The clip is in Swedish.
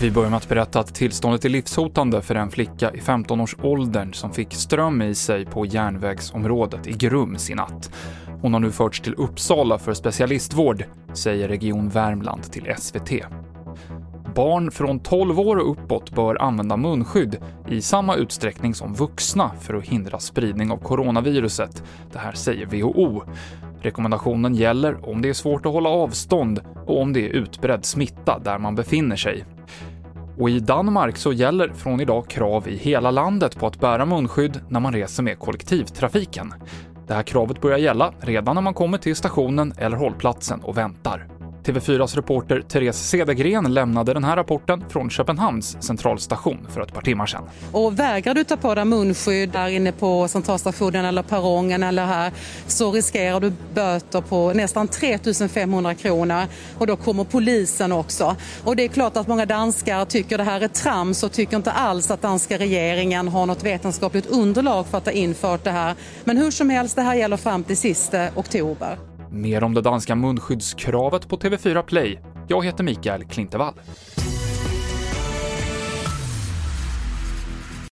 Vi börjar med att berätta att tillståndet är livshotande för en flicka i 15-årsåldern som fick ström i sig på järnvägsområdet i Grums i natt. Hon har nu förts till Uppsala för specialistvård, säger Region Värmland till SVT. Barn från 12 år och uppåt bör använda munskydd i samma utsträckning som vuxna för att hindra spridning av coronaviruset. Det här säger WHO. Rekommendationen gäller om det är svårt att hålla avstånd och om det är utbredd smitta där man befinner sig. Och i Danmark så gäller från idag krav i hela landet på att bära munskydd när man reser med kollektivtrafiken. Det här kravet börjar gälla redan när man kommer till stationen eller hållplatsen och väntar. TV4s reporter Therese Cedergren lämnade den här rapporten från Köpenhamns centralstation för ett par timmar sedan. Och vägrar du ta på dig munskydd där inne på centralstationen eller perrongen eller här så riskerar du böter på nästan 3 500 kronor och då kommer polisen också. Och det är klart att många danskar tycker det här är trams och tycker inte alls att danska regeringen har något vetenskapligt underlag för att ha infört det här. Men hur som helst, det här gäller fram till sista oktober. Mer om det danska munskyddskravet på TV4 Play. Jag heter Mikael Klintevall.